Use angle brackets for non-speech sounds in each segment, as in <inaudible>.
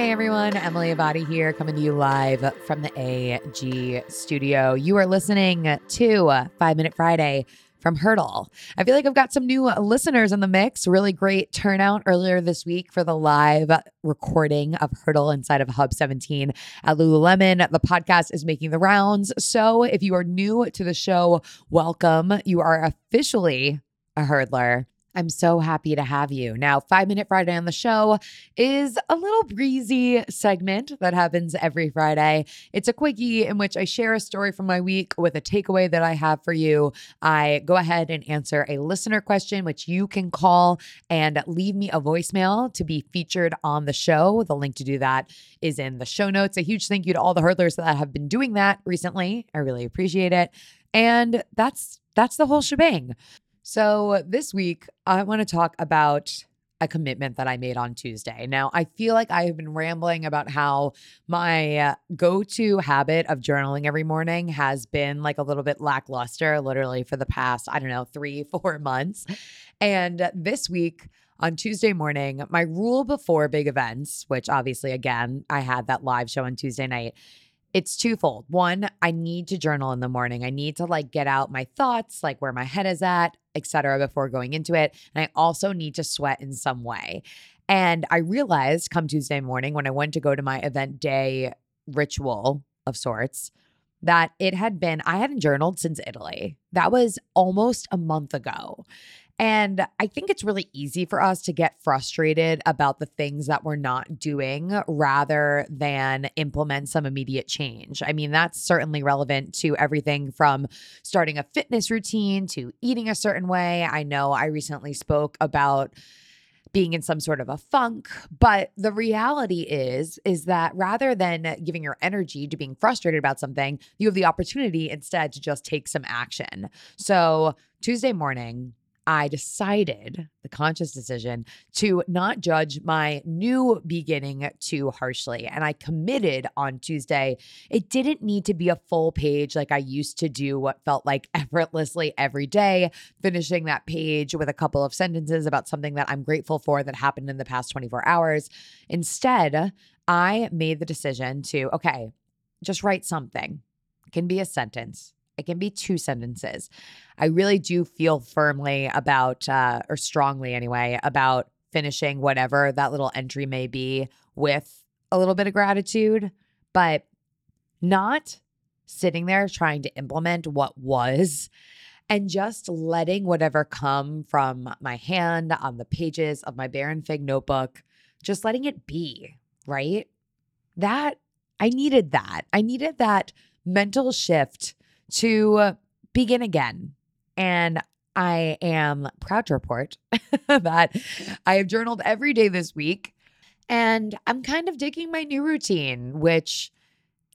Hey everyone, Emily Abbate here, coming to you live from the AG studio. You are listening to Five Minute Friday from Hurdle. I feel like I've got some new listeners in the mix. Really great turnout earlier this week for the live recording of Hurdle inside of Hub 17 at Lululemon. The podcast is making the rounds. So if you are new to the show, welcome. You are officially a hurdler. I'm so happy to have you. Now, Five Minute Friday on the show is a little breezy segment that happens every Friday. It's a quickie in which I share a story from my week with a takeaway that I have for you. I go ahead and answer a listener question, which you can call and leave me a voicemail to be featured on the show. The link to do that is in the show notes. A huge thank you to all the hurdlers that have been doing that recently. I really appreciate it. And that's that's the whole shebang. So, this week, I want to talk about a commitment that I made on Tuesday. Now, I feel like I have been rambling about how my uh, go to habit of journaling every morning has been like a little bit lackluster, literally for the past, I don't know, three, <laughs> four months. And this week, on Tuesday morning, my rule before big events, which obviously, again, I had that live show on Tuesday night, it's twofold. One, I need to journal in the morning. I need to like get out my thoughts, like where my head is at, etc., before going into it. And I also need to sweat in some way. And I realized come Tuesday morning when I went to go to my event day ritual of sorts that it had been, I hadn't journaled since Italy. That was almost a month ago. And I think it's really easy for us to get frustrated about the things that we're not doing rather than implement some immediate change. I mean, that's certainly relevant to everything from starting a fitness routine to eating a certain way. I know I recently spoke about being in some sort of a funk but the reality is is that rather than giving your energy to being frustrated about something you have the opportunity instead to just take some action so tuesday morning I decided, the conscious decision, to not judge my new beginning too harshly. And I committed on Tuesday. It didn't need to be a full page like I used to do, what felt like <laughs> effortlessly every day, finishing that page with a couple of sentences about something that I'm grateful for that happened in the past 24 hours. Instead, I made the decision to, okay, just write something. It can be a sentence it can be two sentences. I really do feel firmly about, uh, or strongly anyway, about finishing whatever that little entry may be with a little bit of gratitude, but not sitting there trying to implement what was and just letting whatever come from my hand on the pages of my Baron Fig notebook, just letting it be, right? That I needed that. I needed that mental shift to begin again. And I am proud to report <laughs> that I have journaled every day this week. And I'm kind of digging my new routine, which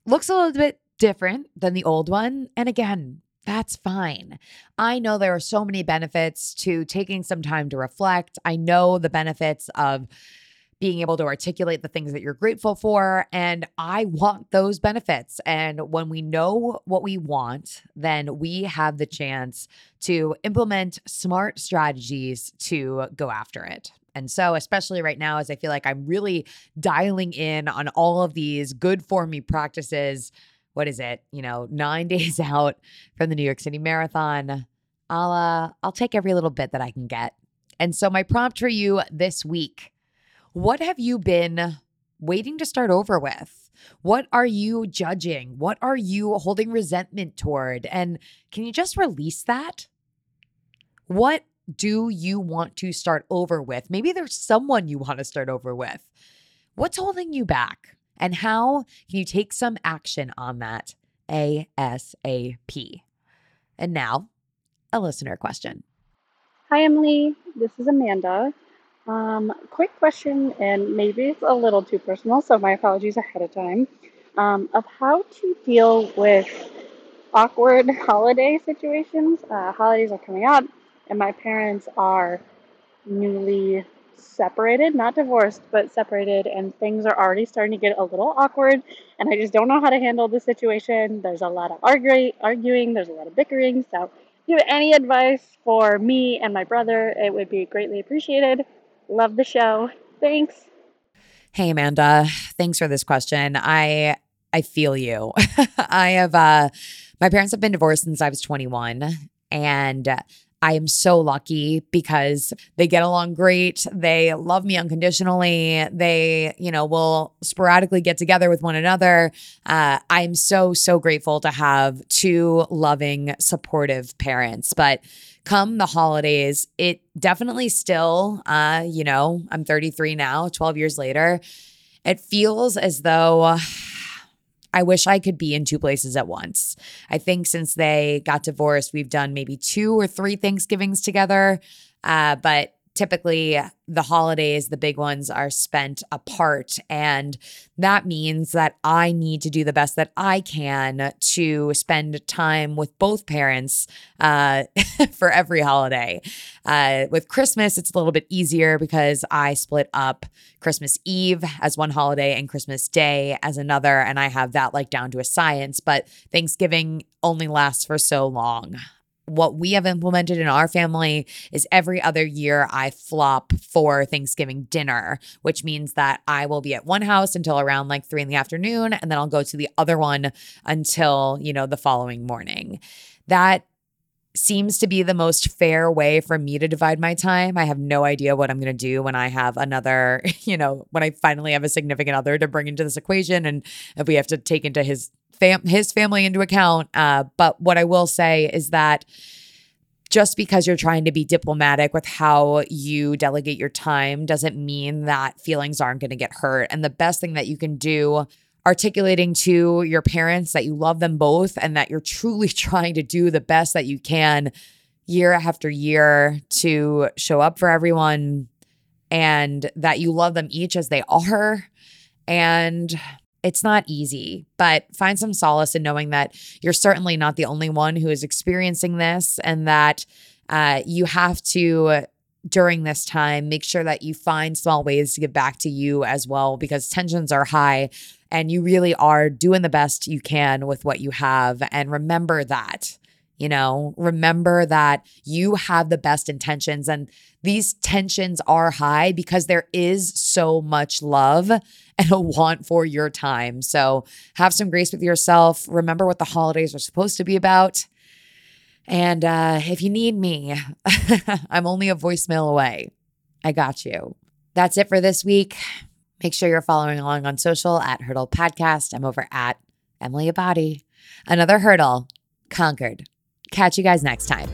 looks a little bit different than the old one. And again, that's fine. I know there are so many benefits to taking some time to reflect. I know the benefits of being able to articulate the things that you're grateful for. And I want those benefits. And when we know what we want, then we have the chance to implement smart strategies to go after it. And so, especially right now, as I feel like I'm really dialing in on all of these good for me practices, what is it? You know, nine <laughs> days out from the New York City Marathon. I'll uh, I'll take every little bit that I can get. And so, my prompt for you this week what have you been waiting to start over with? What are you judging? What are you holding resentment toward? And can you just release that? What do you want to start over with? Maybe there's someone you want to start over with. What's holding you back? And how can you take some action on that ASAP? And now, a listener question. Hi, Emily. This is Amanda. Um, quick question, and maybe it's a little too personal, so my apologies ahead of time, um, of how to deal with awkward <laughs> holiday situations. Uh, holidays are coming up, and my parents are newly separated, not divorced, but separated, and things are already starting to get a little awkward, and I just don't know how to handle the situation. There's a lot of arguing, arguing there's a lot of bickering, so if you have any advice for me and my brother, it would be greatly appreciated. Love the show. Thanks. Hey Amanda, thanks for this question. I I feel you. <laughs> I have uh my parents have been divorced since I was 21 and I am so lucky because they get along great. They love me unconditionally. They, you know, will sporadically get together with one another. Uh, I'm so, so grateful to have two loving, supportive parents. But come the holidays, it definitely still, uh, you know, I'm 33 now, 12 years later. It feels as though I wish I could be in two places at once. I think since they got divorced, we've done maybe two or three Thanksgivings together. Uh, but typically the holidays, the big ones, are spent apart. And that means that I need to do the best that I can to spend time with both parents uh, <laughs> for every holiday. Uh, with Christmas, it's a little bit easier because I split up Christmas Eve as one holiday and Christmas Day as another. And I have that like down to a science. But Thanksgiving only lasts for so long what we have implemented in our family is every other year I flop for Thanksgiving dinner, which means that I will be at one house until around like three in the afternoon, and then I'll go to the other one until, you know, the following morning. That seems to be the most fair way for me to divide my time. I have no idea what I'm going to do when I have another, <laughs> you know, when I finally have a significant other to bring into this equation and if we have to take into his fam- his family into account. Uh, but what I will say is that just because you're trying to be diplomatic with how you delegate your time doesn't mean that feelings aren't going to get hurt. And the best thing that you can do articulating to your parents that you love them both and that you're truly <laughs> trying to do the best that you can year after year to show up for everyone and that you love them each as they are and it's not easy, but find some solace in knowing that you're certainly not the only one who is experiencing this and that uh, you have to during this time make sure that you find small ways to give back to you as well because tensions are high and you really are doing the best you can with what you have and remember that you know, remember that you have the best intentions and these tensions are high because there is so much love <laughs> and a want for your time. So have some grace with yourself. Remember what the holidays are supposed to be about. And uh, if you need me, <laughs> I'm only a voicemail away. I got you. That's it for this week. Make sure you're following along on social at Hurdle Podcast. I'm over at Emily Abbate. Another hurdle conquered. Catch you guys next time.